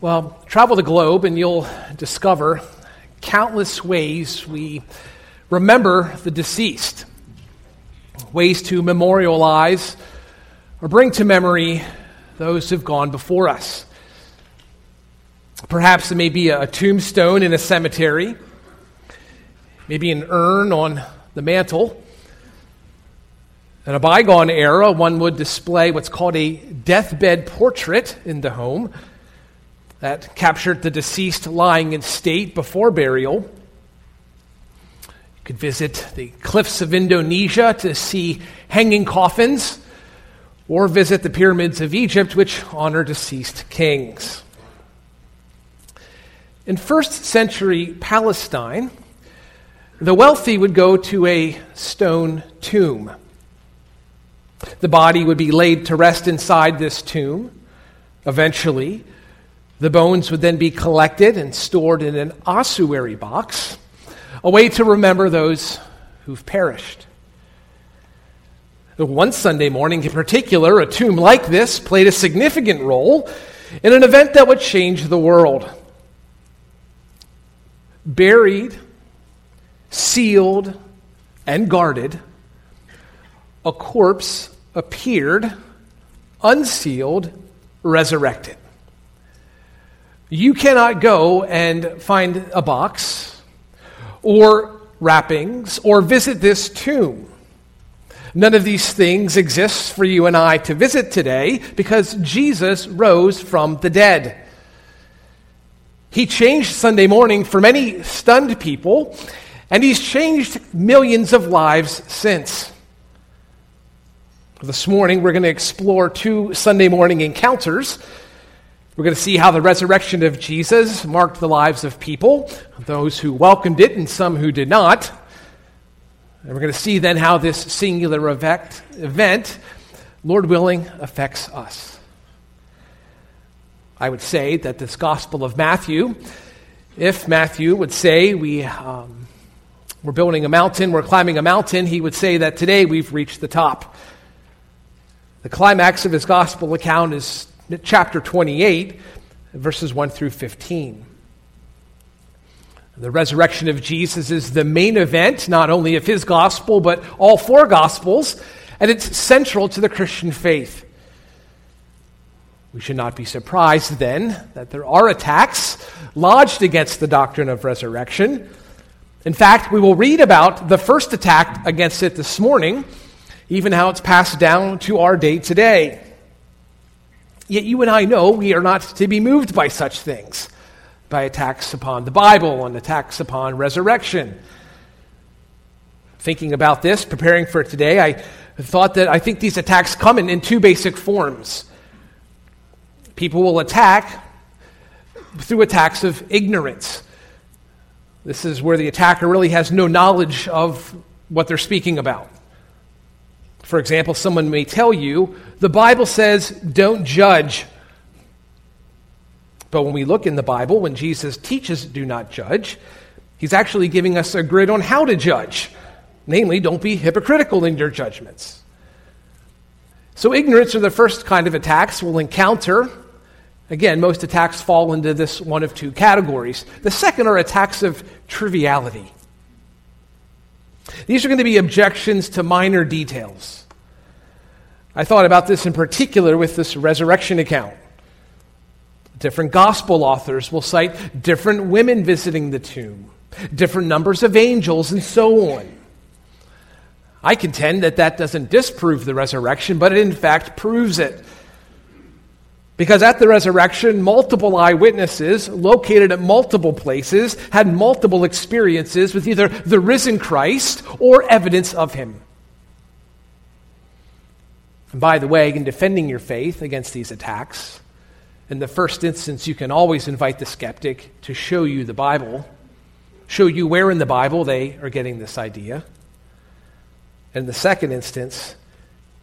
Well, travel the globe and you'll discover countless ways we remember the deceased, ways to memorialize or bring to memory those who've gone before us. Perhaps it may be a tombstone in a cemetery, maybe an urn on the mantle. In a bygone era, one would display what's called a deathbed portrait in the home that captured the deceased lying in state before burial. You could visit the cliffs of Indonesia to see hanging coffins, or visit the pyramids of Egypt, which honor deceased kings. In first century Palestine, the wealthy would go to a stone tomb. The body would be laid to rest inside this tomb. Eventually, the bones would then be collected and stored in an ossuary box, a way to remember those who've perished. One Sunday morning in particular, a tomb like this played a significant role in an event that would change the world. Buried, sealed, and guarded, a corpse appeared, unsealed, resurrected. You cannot go and find a box or wrappings or visit this tomb. None of these things exists for you and I to visit today because Jesus rose from the dead. He changed Sunday morning for many stunned people, and he's changed millions of lives since. This morning, we're going to explore two Sunday morning encounters we're going to see how the resurrection of Jesus marked the lives of people, those who welcomed it and some who did not. And we're going to see then how this singular event, event, Lord willing, affects us. I would say that this Gospel of Matthew, if Matthew would say we, um, we're building a mountain, we're climbing a mountain, he would say that today we've reached the top. The climax of his Gospel account is chapter 28, verses 1 through 15. The resurrection of Jesus is the main event, not only of his gospel, but all four gospels, and it's central to the Christian faith. We should not be surprised then that there are attacks lodged against the doctrine of resurrection. In fact, we will read about the first attack against it this morning, even how it's passed down to our day today. Yet you and I know we are not to be moved by such things, by attacks upon the Bible and attacks upon resurrection. Thinking about this, preparing for today, I thought that I think these attacks come in, in two basic forms. People will attack through attacks of ignorance. This is where the attacker really has no knowledge of what they're speaking about. For example, someone may tell you, the Bible says, don't judge. But when we look in the Bible, when Jesus teaches, do not judge, he's actually giving us a grid on how to judge. Namely, don't be hypocritical in your judgments. So, ignorance are the first kind of attacks we'll encounter. Again, most attacks fall into this one of two categories. The second are attacks of triviality. These are going to be objections to minor details. I thought about this in particular with this resurrection account. Different gospel authors will cite different women visiting the tomb, different numbers of angels, and so on. I contend that that doesn't disprove the resurrection, but it in fact proves it. Because at the resurrection, multiple eyewitnesses located at multiple places had multiple experiences with either the risen Christ or evidence of him. And by the way, in defending your faith against these attacks, in the first instance, you can always invite the skeptic to show you the Bible, show you where in the Bible they are getting this idea. In the second instance,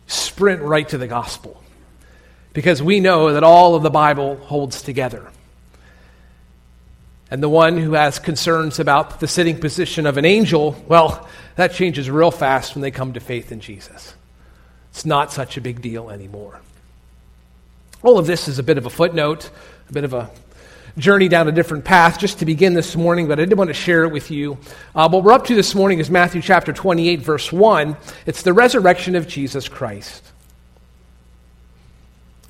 sprint right to the gospel because we know that all of the Bible holds together. And the one who has concerns about the sitting position of an angel, well, that changes real fast when they come to faith in Jesus. It's not such a big deal anymore. All of this is a bit of a footnote, a bit of a journey down a different path just to begin this morning, but I did want to share it with you. Uh, what we're up to this morning is Matthew chapter 28, verse 1. It's the resurrection of Jesus Christ.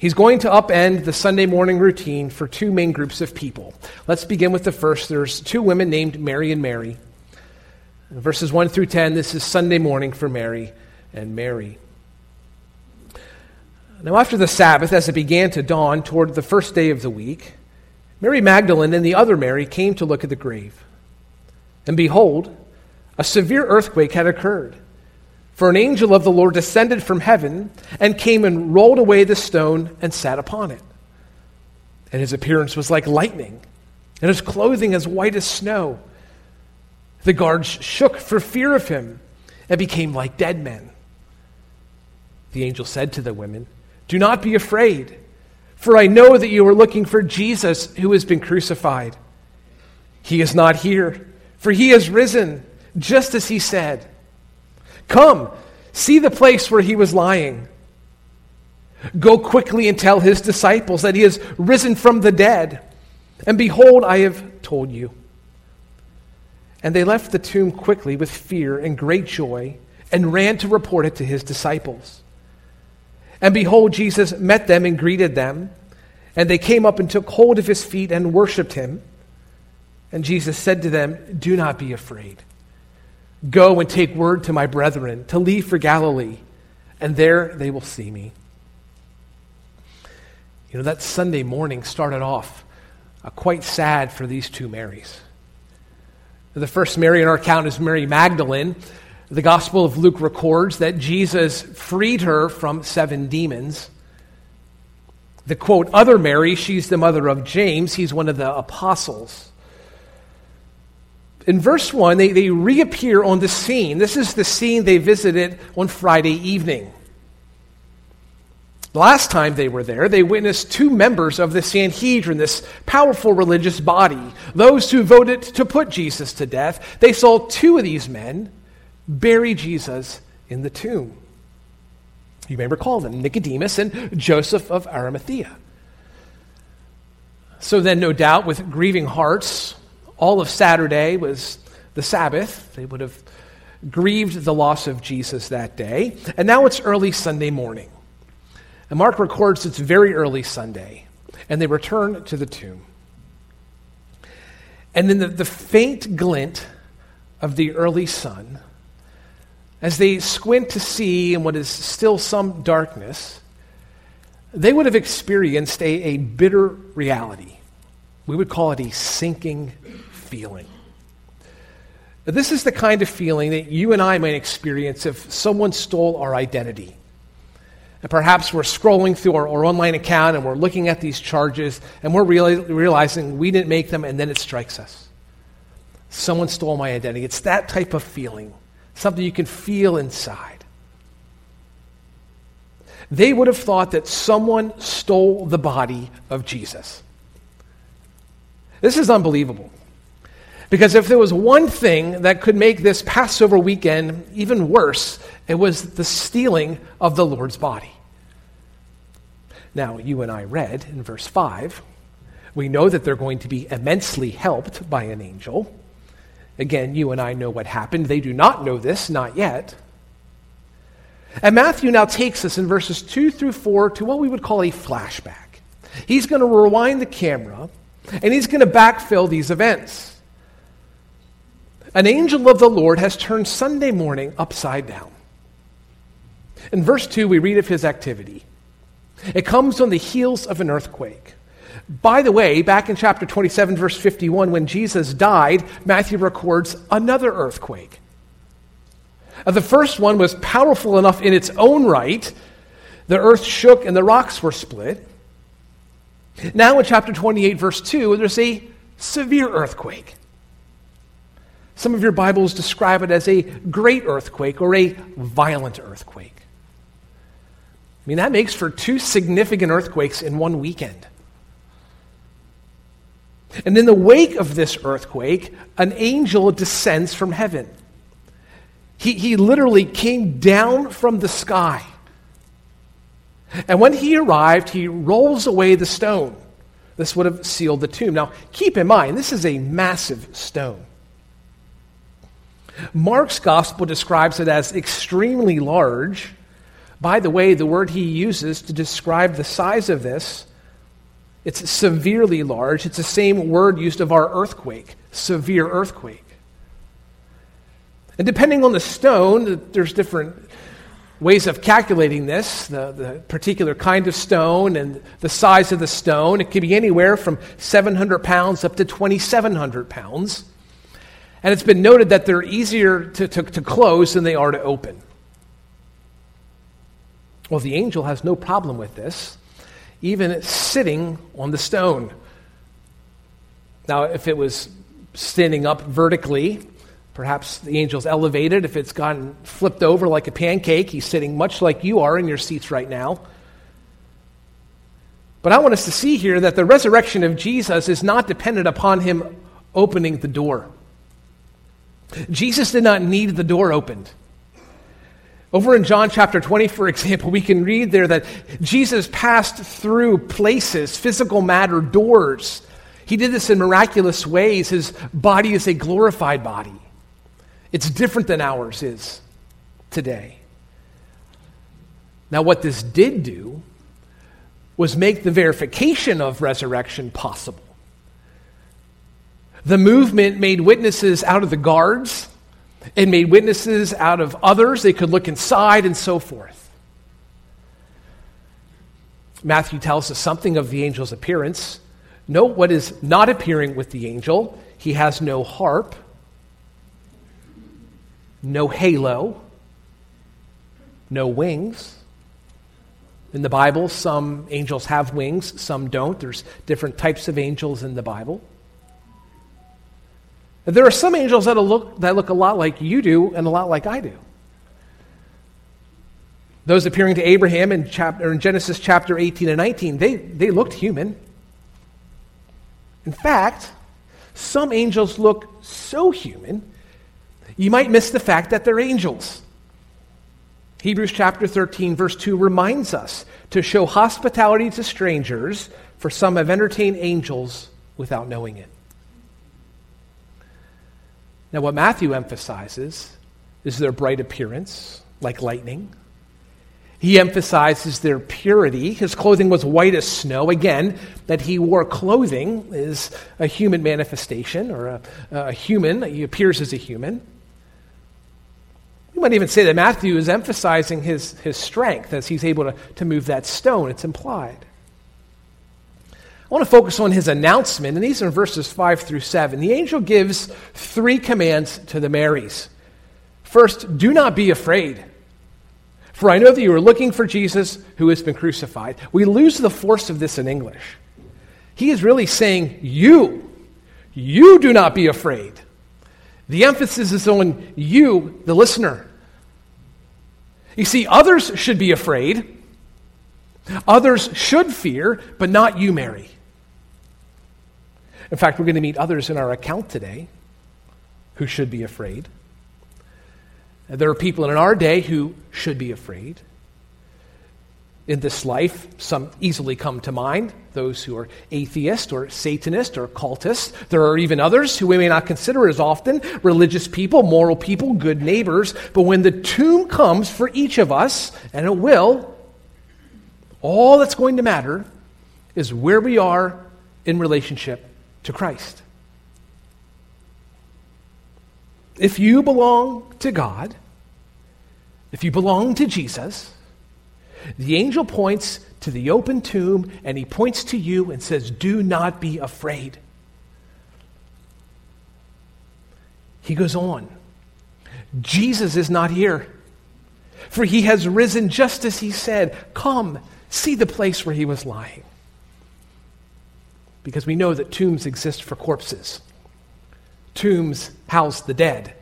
He's going to upend the Sunday morning routine for two main groups of people. Let's begin with the first. There's two women named Mary and Mary. verses 1 through 10, this is Sunday morning for Mary and Mary. Now, after the Sabbath, as it began to dawn toward the first day of the week, Mary Magdalene and the other Mary came to look at the grave. And behold, a severe earthquake had occurred. For an angel of the Lord descended from heaven and came and rolled away the stone and sat upon it. And his appearance was like lightning, and his clothing as white as snow. The guards shook for fear of him and became like dead men. The angel said to the women, Do not be afraid, for I know that you are looking for Jesus who has been crucified. He is not here, for he has risen, just as he said. Come, see the place where he was lying. Go quickly and tell his disciples that he has risen from the dead. And behold, I have told you. And they left the tomb quickly with fear and great joy and ran to report it to his disciples. And behold, Jesus met them and greeted them. And they came up and took hold of his feet and worshiped him. And Jesus said to them, Do not be afraid. Go and take word to my brethren to leave for Galilee, and there they will see me. You know, that Sunday morning started off uh, quite sad for these two Marys. The first Mary in our account is Mary Magdalene. The Gospel of Luke records that Jesus freed her from seven demons. The quote, other Mary, she's the mother of James, he's one of the apostles in verse 1, they, they reappear on the scene. This is the scene they visited on Friday evening. Last time they were there, they witnessed two members of the Sanhedrin, this powerful religious body, those who voted to put Jesus to death. They saw two of these men bury Jesus in the tomb. You may recall them Nicodemus and Joseph of Arimathea. So then, no doubt, with grieving hearts, all of Saturday was the Sabbath. They would have grieved the loss of Jesus that day. And now it's early Sunday morning. And Mark records it's very early Sunday. And they return to the tomb. And then the, faint glint of the early sun, as they squint to see in what is still some darkness, they would have experienced a, a bitter reality. We would call it a sinking feeling. This is the kind of feeling that you and I might experience if someone stole our identity. And perhaps we're scrolling through our, our online account and we're looking at these charges and we're reali- realizing we didn't make them and then it strikes us. Someone stole my identity. It's that type of feeling, something you can feel inside. They would have thought that someone stole the body of Jesus. This is unbelievable. Because if there was one thing that could make this Passover weekend even worse, it was the stealing of the Lord's body. Now, you and I read in verse 5, we know that they're going to be immensely helped by an angel. Again, you and I know what happened. They do not know this, not yet. And Matthew now takes us in verses 2 through 4 to what we would call a flashback. He's going to rewind the camera and he's going to backfill these events. An angel of the Lord has turned Sunday morning upside down. In verse 2, we read of his activity. It comes on the heels of an earthquake. By the way, back in chapter 27, verse 51, when Jesus died, Matthew records another earthquake. Uh, the first one was powerful enough in its own right. The earth shook and the rocks were split. Now, in chapter 28, verse 2, there's a severe earthquake. Some of your Bibles describe it as a great earthquake or a violent earthquake. I mean, that makes for two significant earthquakes in one weekend. And in the wake of this earthquake, an angel descends from heaven. He, he literally came down from the sky. And when he arrived, he rolls away the stone, This would have sealed the tomb. Now, keep in mind, this is a massive stone. Mark's gospel describes it as extremely large. By the way, the word he uses to describe the size of this, it's severely large. It's the same word used of our earthquake, severe earthquake. And depending on the stone, there's different ways of calculating this, the, the, particular kind of stone and the size of the stone. It can be anywhere from 700 pounds up to 2,700 pounds. And it's been noted that they're easier to, to, to close than they are to open. Well, the angel has no problem with this, even sitting on the stone. Now, if it was standing up vertically, Perhaps the angel's elevated. If it's gotten flipped over like a pancake, he's sitting much like you are in your seats right now. But I want us to see here that the resurrection of Jesus is not dependent upon him opening the door. Jesus did not need the door opened. Over in John chapter 20, for example, we can read there that Jesus passed through places, physical matter, doors. He did this in miraculous ways. His body is a glorified body. It's different than ours is today. Now, what this did do was make the verification of resurrection possible. The movement made witnesses out of the guards, it made witnesses out of others. They could look inside and so forth. Matthew tells us something of the angel's appearance. Note what is not appearing with the angel. He has no harp no halo, no wings. In the Bible, some angels have wings, some don't. There's different types of angels in the Bible. There are some angels that look, that look a lot like you do and a lot like I do. Those appearing to Abraham in, chapter, in Genesis chapter 18 and 19, they, they looked human. In fact, some angels look so human you might miss the fact that they're angels. Hebrews chapter 13, verse 2 reminds us to show hospitality to strangers, for some have entertained angels without knowing it. Now, what Matthew emphasizes is their bright appearance, like lightning. He emphasizes their purity. His clothing was white as snow. Again, that he wore clothing is a human manifestation, or a, a human. He appears as a human. You might even say that Matthew is emphasizing his, his strength as he's able to, to move that stone. It's implied. I want to focus on his announcement, and these are verses 5 through 7. The angel gives three commands to the Marys. First, do not be afraid, for I know that you are looking for Jesus who has been crucified. We lose the force of this in English. He is really saying, You, you do not be afraid. The emphasis is on you, the listener. You see, others should be afraid. Others should fear, but not you, Mary. In fact, we're going to meet others in our account today who should be afraid. There are people in our day who should be afraid in this life. Some easily come to mind those who are atheist or Satanist or cultist. There are even others who we may not consider as often religious people, moral people, good neighbors. But when the tomb comes for each of us, and it will, all that's going to matter is where we are in relationship to Christ. If you belong to God, if you belong to Jesus, the angel points to the open tomb and he points to you and says, Do not be afraid. He goes on. Jesus is not here, for he has risen just as he said. Come, see the place where he was lying. Because we know that tombs exist for corpses, tombs house the dead.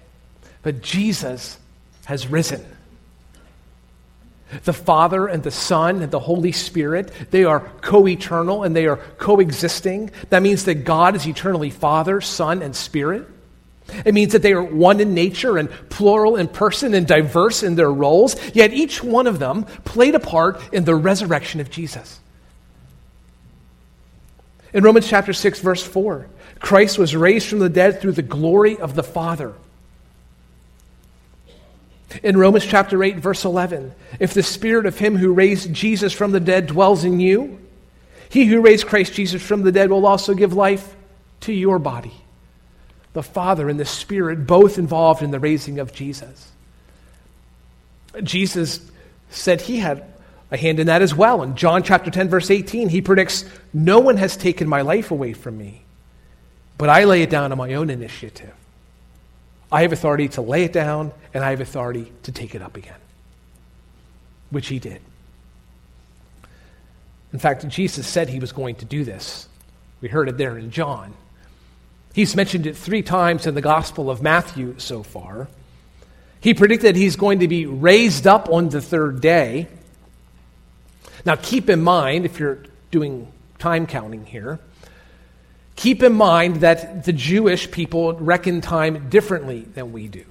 But Jesus has risen. The Father and the Son and the Holy Spirit, they are co eternal and they are coexisting. That means that God is eternally Father, Son, and Spirit. It means that they are one in nature and plural in person and diverse in their roles, yet each one of them played a part in the resurrection of Jesus. In Romans chapter 6, verse 4, Christ was raised from the dead through the glory of the Father. In Romans chapter 8, verse 11, if the spirit of him who raised Jesus from the dead dwells in you, he who raised Christ Jesus from the dead will also give life to your body. The Father and the Spirit both involved in the raising of Jesus. Jesus said he had a hand in that as well. In John chapter 10, verse 18, he predicts, No one has taken my life away from me, but I lay it down on my own initiative. I have authority to lay it down, and I have authority to take it up again, which he did. In fact, Jesus said he was going to do this. We heard it there in John. He's mentioned it three times in the Gospel of Matthew so far. He predicted he's going to be raised up on the third day. Now, keep in mind, if you're doing time counting here, keep in mind that the Jewish people reckon time differently than we do.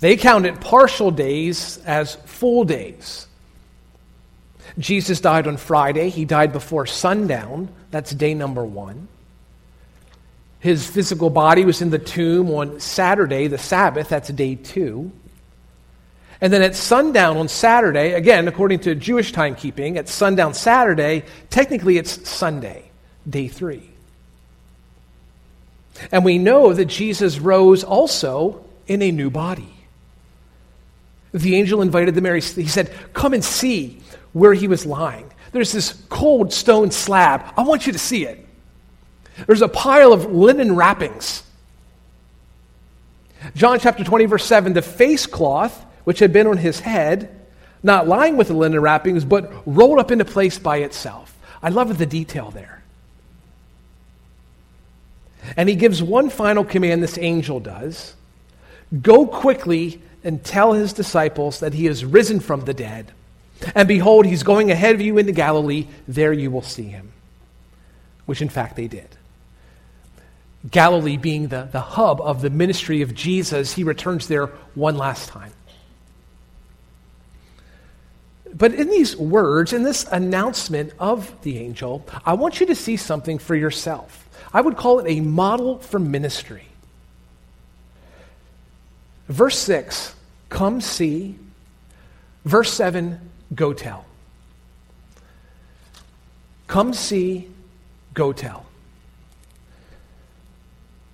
They counted partial days as full days. Jesus died on Friday. He died before sundown. That's day number one. His physical body was in the tomb on Saturday, the Sabbath. That's day two. And then at sundown on Saturday, again, according to Jewish timekeeping, at sundown Saturday, technically it's Sunday, day three. And we know that Jesus rose also in a new body. The angel invited the Mary, he said, Come and see where he was lying. There's this cold stone slab. I want you to see it. There's a pile of linen wrappings. John chapter 20, verse 7 the face cloth, which had been on his head, not lying with the linen wrappings, but rolled up into place by itself. I love the detail there. And he gives one final command, this angel does go quickly and tell his disciples that he is risen from the dead. And behold, he's going ahead of you into Galilee. There you will see him. Which, in fact, they did. Galilee being the, the hub of the ministry of Jesus, he returns there one last time. But in these words, in this announcement of the angel, I want you to see something for yourself. I would call it a model for ministry. Verse 6, come see. Verse 7, go tell. Come see, go tell.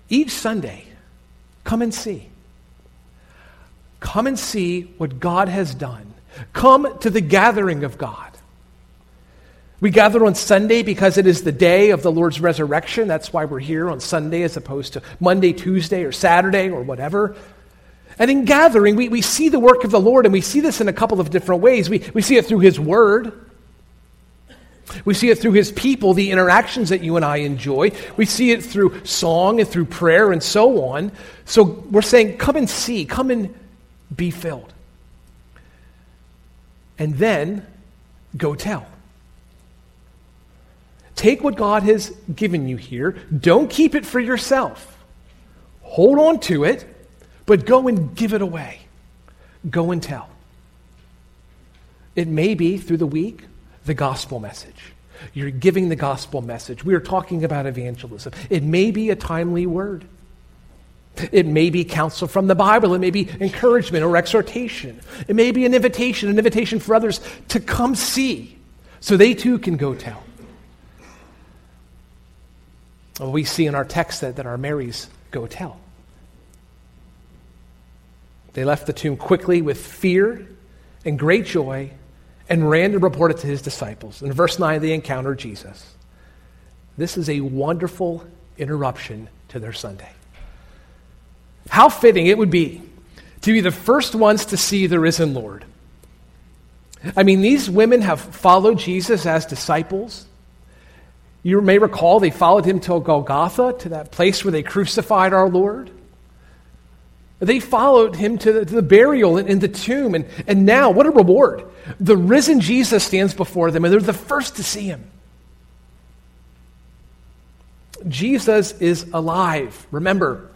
Each Sunday, come and see. Come and see what God has done. Come to the gathering of God. We gather on Sunday because it is the day of the Lord's resurrection. That's why we're here on Sunday as opposed to Monday, Tuesday, or Saturday, or whatever. And in gathering, we, we see the work of the Lord, and we see this in a couple of different ways. We, we see it through His Word. We see it through His people, the interactions that you and I enjoy. We see it through song and through prayer and so on. So we're saying, come and see, come and be filled. And then go tell. Take what God has given you here. Don't keep it for yourself. Hold on to it but go and give it away. Go and tell. It may be through the week the gospel message. You're giving the gospel message. We are talking about evangelism. It may be a timely word. It may be counsel from the Bible. It may be encouragement or exhortation. It may be an invitation, an invitation for others to come see so they too can go tell. We see in our text that, that our Marys go tell. They left the tomb quickly with fear and great joy and ran to report it to his disciples. In verse 9, they encounter Jesus. This is a wonderful interruption to their Sunday. How fitting it would be to be the first ones to see the risen Lord. I mean, these women have followed Jesus as disciples. You may recall they followed him to Golgotha, to that place where they crucified our Lord. They followed him to the, to the burial in, in, the tomb. And, and now, what a reward. The risen Jesus stands before them, and they're the first to see him. Jesus is alive. Remember,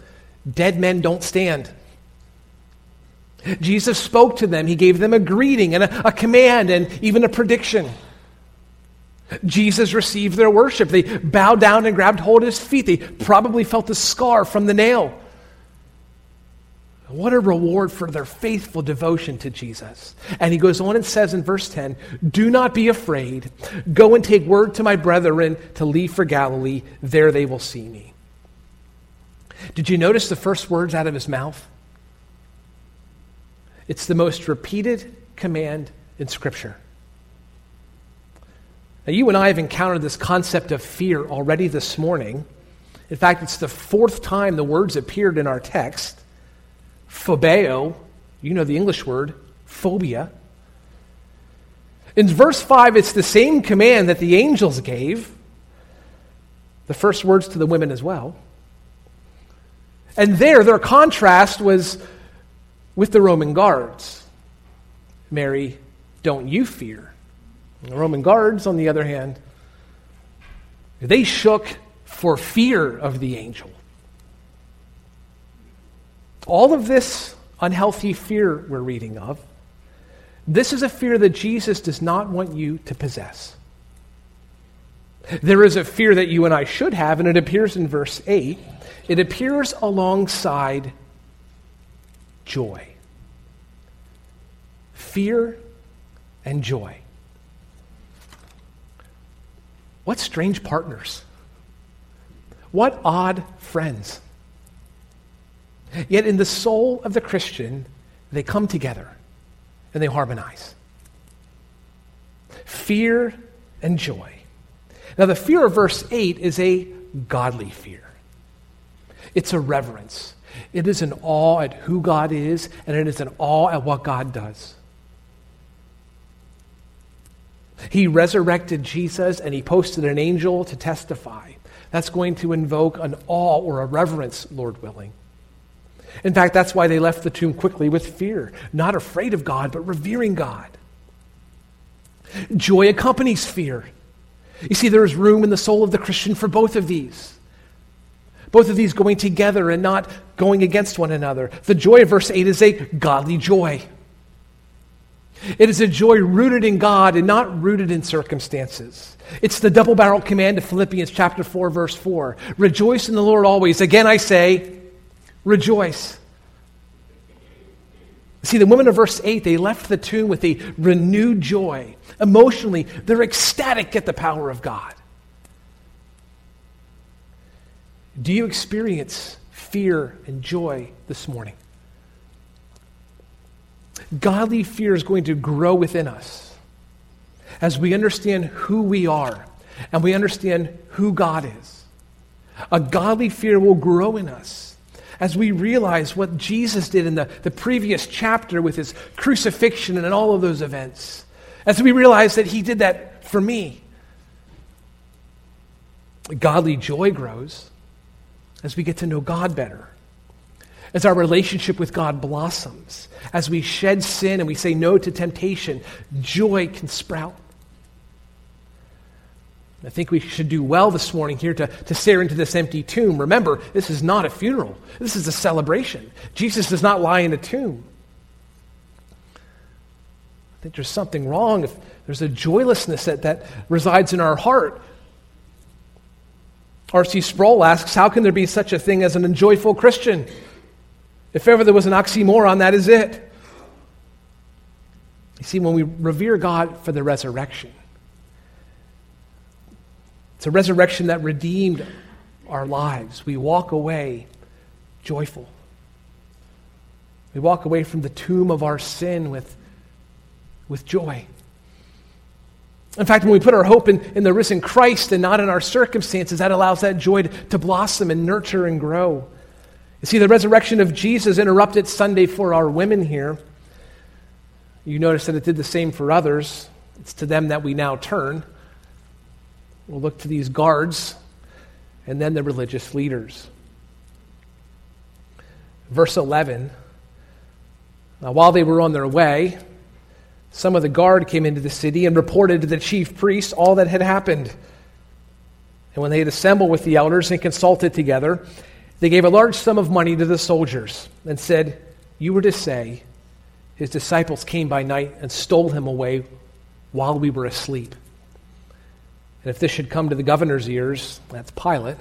dead men don't stand. Jesus spoke to them. He gave them a greeting and a, a command and even a prediction. Jesus received their worship. They bowed down and grabbed hold of his feet. They probably felt the scar from the nail. What a reward for their faithful devotion to Jesus. And he goes on and says in verse 10 Do not be afraid. Go and take word to my brethren to leave for Galilee. There they will see me. Did you notice the first words out of his mouth? It's the most repeated command in Scripture. Now, you and I have encountered this concept of fear already this morning. In fact, it's the fourth time the words appeared in our text phobeo, you know the English word, phobia. In verse 5, it's the same command that the angels gave, the first words to the women as well. And there, their contrast was with the Roman guards. Mary, don't you fear. The Roman guards, on the other hand, they shook for fear of the angel. All of this unhealthy fear we're reading of, this is a fear that Jesus does not want you to possess. There is a fear that you and I should have, and it appears in verse 8. It appears alongside joy. Fear and joy. What strange partners. What odd friends. Yet in the soul of the Christian, they come together and they harmonize. Fear and joy. Now, the fear of verse 8 is a godly fear, it's a reverence. It is an awe at who God is, and it is an awe at what God does. He resurrected Jesus and he posted an angel to testify. That's going to invoke an awe or a reverence, Lord willing. In fact, that's why they left the tomb quickly with fear, not afraid of God, but revering God. Joy accompanies fear. You see, there is room in the soul of the Christian for both of these. Both of these going together and not going against one another. The joy of verse 8 is a godly joy. It is a joy rooted in God and not rooted in circumstances. It's the double barreled command of Philippians chapter 4, verse 4. Rejoice in the Lord always. Again, I say, rejoice. See, the women of verse 8, they left the tomb with a renewed joy. Emotionally, they're ecstatic at the power of God. Do you experience fear and joy this morning? Godly fear is going to grow within us as we understand who we are and we understand who God is. A godly fear will grow in us as we realize what Jesus did in the, the previous chapter with his crucifixion and all of those events. As we realize that he did that for me. Godly joy grows as we get to know God better as our relationship with God blossoms, as we shed sin and we say no to temptation, joy can sprout. I think we should do well this morning here to, to stare into this empty tomb. Remember, this is not a funeral, this is a celebration. Jesus does not lie in a tomb. I think there's something wrong if there's a joylessness that, that resides in our heart. R.C. Sproul asks, How can there be such a thing as an unjoyful Christian? If ever there was an oxymoron, that is it. You see, when we revere God for the resurrection, it's a resurrection that redeemed our lives. We walk away joyful. We walk away from the tomb of our sin with, with joy. In fact, when we put our hope in, in the risen Christ and not in our circumstances, that allows that joy to, to blossom and nurture and grow. You see, the resurrection of Jesus interrupted Sunday for our women here. You notice that it did the same for others. It's to them that we now turn. We'll look to these guards and then the religious leaders. Verse 11 Now, while they were on their way, some of the guard came into the city and reported to the chief priests all that had happened. And when they had assembled with the elders and consulted together, they gave a large sum of money to the soldiers and said, You were to say, His disciples came by night and stole him away while we were asleep. And if this should come to the governor's ears, that's Pilate,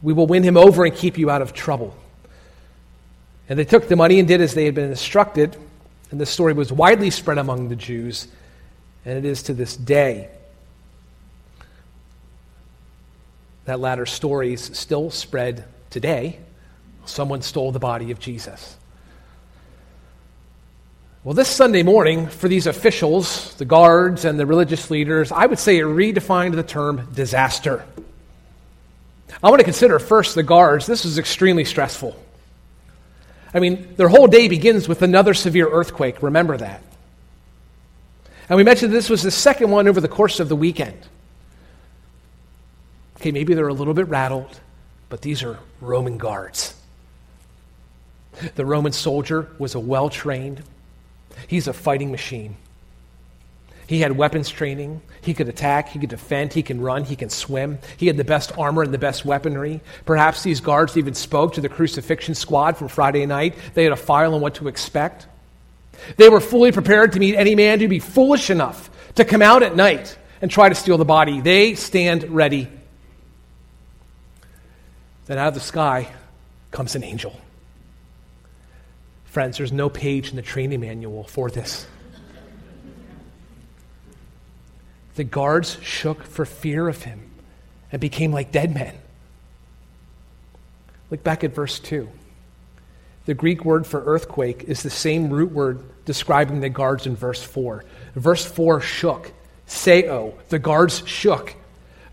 we will win him over and keep you out of trouble. And they took the money and did as they had been instructed. And the story was widely spread among the Jews, and it is to this day. That latter story is still spread today. Someone stole the body of Jesus. Well, this Sunday morning, for these officials, the guards, and the religious leaders, I would say it redefined the term disaster. I want to consider first the guards. This was extremely stressful. I mean, their whole day begins with another severe earthquake. Remember that. And we mentioned this was the second one over the course of the weekend. Okay, maybe they're a little bit rattled, but these are Roman guards. The Roman soldier was a well trained, he's a fighting machine. He had weapons training. He could attack. He could defend. He can run. He can swim. He had the best armor and the best weaponry. Perhaps these guards even spoke to the crucifixion squad from Friday night. They had a file on what to expect. They were fully prepared to meet any man who'd be foolish enough to come out at night and try to steal the body. They stand ready. Then out of the sky comes an angel. Friends, there's no page in the training manual for this. The guards shook for fear of him and became like dead men. Look back at verse 2. The Greek word for earthquake is the same root word describing the guards in verse 4. Verse 4 shook. Sao, the guards shook.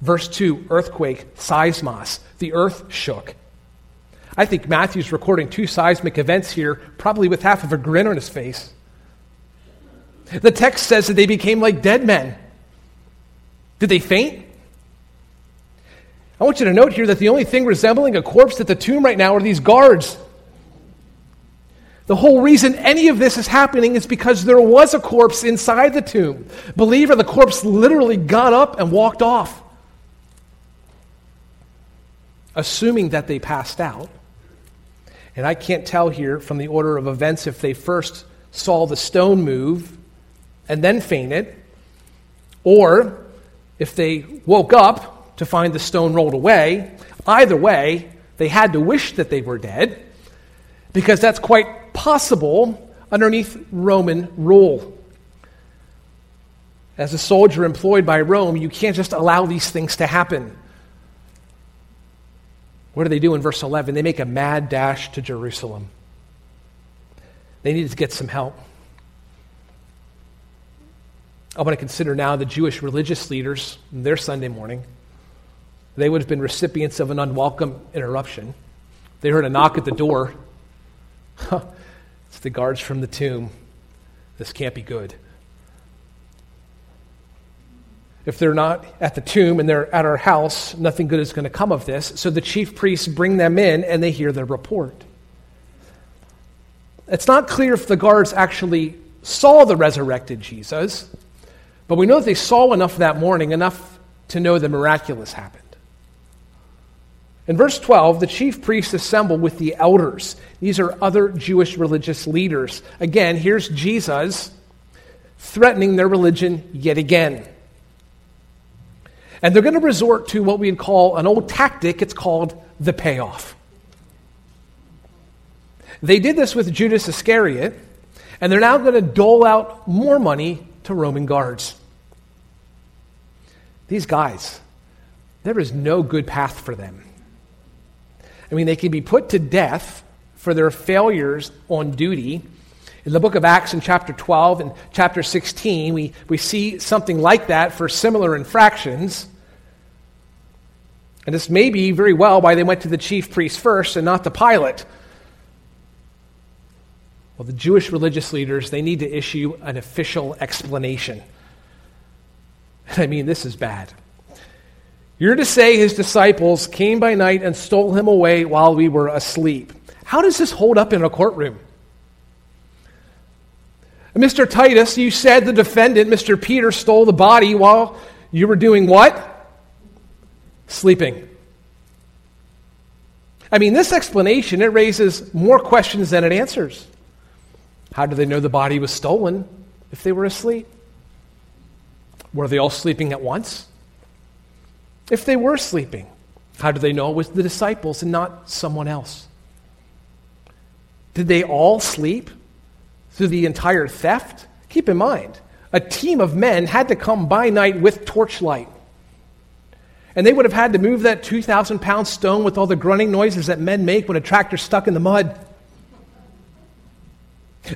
Verse 2, earthquake, seismos, the earth shook. I think Matthew's recording two seismic events here, probably with half of a grin on his face. The text says that they became like dead men. Did they faint? I want you to note here that the only thing resembling a corpse at the tomb right now are these guards. The whole reason any of this is happening is because there was a corpse inside the tomb. Believer, the corpse literally got up and walked off. Assuming that they passed out. And I can't tell here from the order of events if they first saw the stone move and then fainted, or if they woke up to find the stone rolled away, either way, they had to wish that they were dead because that's quite possible underneath Roman rule. As a soldier employed by Rome, you can't just allow these things to happen. What do they do in verse 11? They make a mad dash to Jerusalem. They needed to get some help. I want to consider now the Jewish religious leaders, their Sunday morning. They would have been recipients of an unwelcome interruption. They heard a knock at the door. it's the guards from the tomb. This can't be good. If they're not at the tomb and they're at our house, nothing good is going to come of this. So the chief priests bring them in and they hear their report. It's not clear if the guards actually saw the resurrected Jesus. But we know that they saw enough that morning, enough to know the miraculous happened. In verse 12, the chief priests assemble with the elders. These are other Jewish religious leaders. Again, here's Jesus threatening their religion yet again. And they're going to resort to what we'd call an old tactic. It's called the payoff. They did this with Judas Iscariot, and they're now going to dole out more money to Roman guards. These guys, there is no good path for them. I mean, they can be put to death for their failures on duty. In the book of Acts, in chapter 12 and chapter 16, we, we see something like that for similar infractions. And this may be very well why they went to the chief priest first and not the Pilate. Well, the Jewish religious leaders, they need to issue an official explanation. I mean, this is bad. You're to say his disciples came by night and stole him away while we were asleep. How does this hold up in a courtroom? Mr. Titus, you said the defendant, Mr. Peter, stole the body while you were doing what? Sleeping. I mean, this explanation, it raises more questions than it answers. How do they know the body was stolen if they were asleep? Were they all sleeping at once? If they were sleeping, how do they know it was the disciples and not someone else? Did they all sleep through the entire theft? Keep in mind, a team of men had to come by night with torchlight. And they would have had to move that 2,000 pound stone with all the grunting noises that men make when a tractor's stuck in the mud.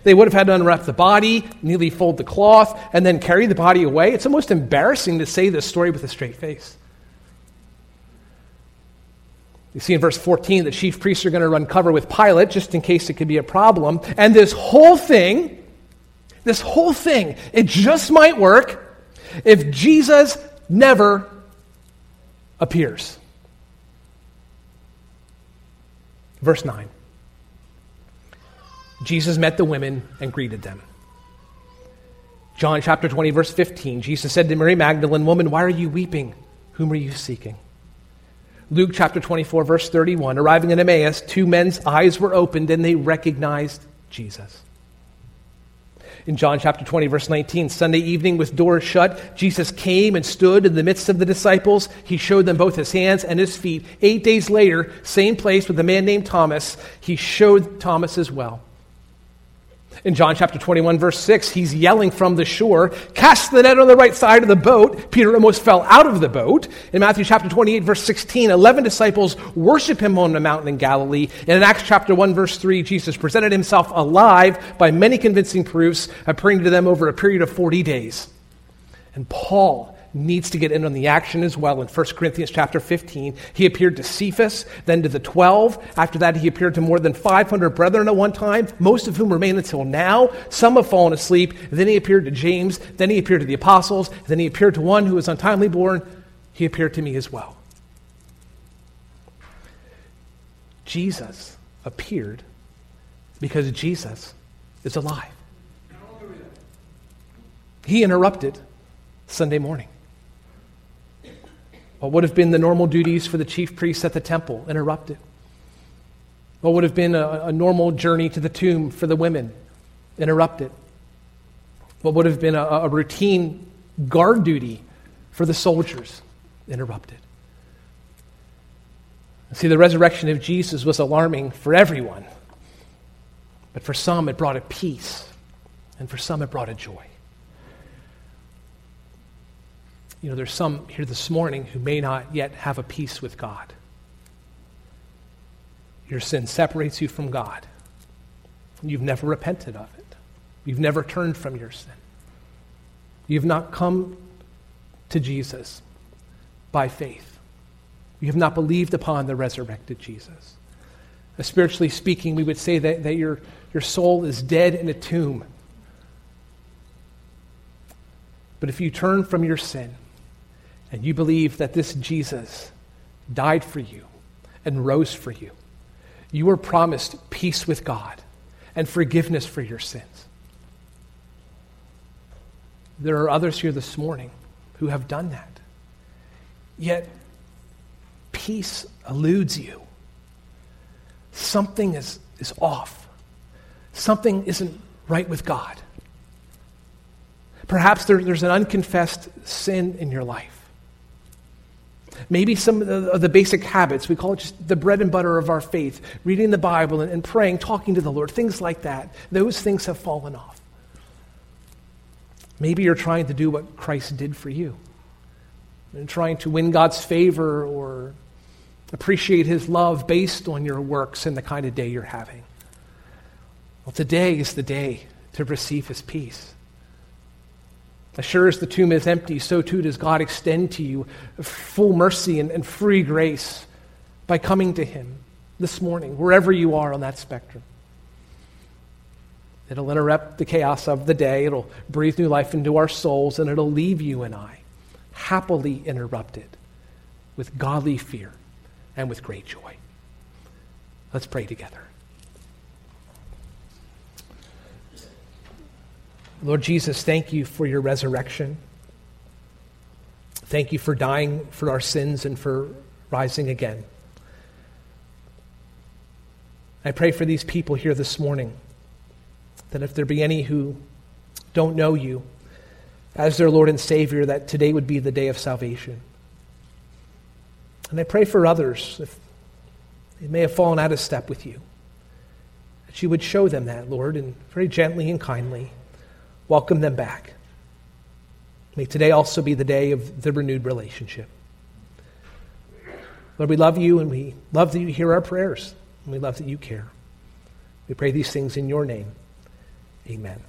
They would have had to unwrap the body, neatly fold the cloth, and then carry the body away. It's almost embarrassing to say this story with a straight face. You see in verse 14, the chief priests are going to run cover with Pilate just in case it could be a problem. And this whole thing, this whole thing, it just might work if Jesus never appears. Verse 9 Jesus met the women and greeted them. John chapter 20, verse 15, Jesus said to Mary Magdalene, Woman, why are you weeping? Whom are you seeking? Luke chapter 24, verse 31, arriving in Emmaus, two men's eyes were opened and they recognized Jesus. In John chapter 20, verse 19, Sunday evening with doors shut, Jesus came and stood in the midst of the disciples. He showed them both his hands and his feet. Eight days later, same place with a man named Thomas, he showed Thomas as well. In John chapter 21, verse 6, he's yelling from the shore, Cast the net on the right side of the boat. Peter almost fell out of the boat. In Matthew chapter 28, verse 16, 11 disciples worship him on the mountain in Galilee. And in Acts chapter 1, verse 3, Jesus presented himself alive by many convincing proofs, appearing to them over a period of 40 days. And Paul needs to get in on the action as well. In 1 Corinthians chapter 15, he appeared to Cephas, then to the 12. After that, he appeared to more than 500 brethren at one time, most of whom remain until now. Some have fallen asleep. Then he appeared to James. Then he appeared to the apostles. Then he appeared to one who was untimely born. He appeared to me as well. Jesus appeared because Jesus is alive. He interrupted Sunday morning. What would have been the normal duties for the chief priests at the temple interrupted? What would have been a, a normal journey to the tomb for the women interrupted? What would have been a, a routine guard duty for the soldiers interrupted? See, the resurrection of Jesus was alarming for everyone, but for some it brought a peace, and for some it brought a joy. You know, there's some here this morning who may not yet have a peace with God. Your sin separates you from God. You've never repented of it. You've never turned from your sin. You've not come to Jesus by faith. You have not believed upon the resurrected Jesus. Spiritually speaking, we would say that, that your, your soul is dead in a tomb. But if you turn from your sin, and you believe that this Jesus died for you and rose for you, you are promised peace with God and forgiveness for your sins. There are others here this morning who have done that. Yet, peace eludes you. Something is, is off. Something isn't right with God. Perhaps there, there's an unconfessed sin in your life. Maybe some of the, of the, basic habits, we call it just the bread and butter of our faith, reading the Bible and, and praying, talking to the Lord, things like that. Those things have fallen off. Maybe you're trying to do what Christ did for you, and trying to win God's favor or appreciate his love based on your works and the kind of day you're having. Well, today is the day to receive his peace. As sure as the tomb is empty, so too does God extend to you full mercy and, and free grace by coming to Him this morning, wherever you are on that spectrum. It'll interrupt the chaos of the day, it'll breathe new life into our souls, and it'll leave you and I happily interrupted with godly fear and with great joy. Let's pray together. Lord Jesus, thank you for your resurrection. Thank you for dying for our sins and for rising again. I pray for these people here this morning that if there be any who don't know you as their Lord and Savior, that today would be the day of salvation. And I pray for others if they may have fallen out of step with you, that you would show them that, Lord, and very gently and kindly welcome them back. May today also be the day of the renewed relationship. Lord, we love you and we love that you hear our prayers and we love that you care. We pray these things in your name. Amen.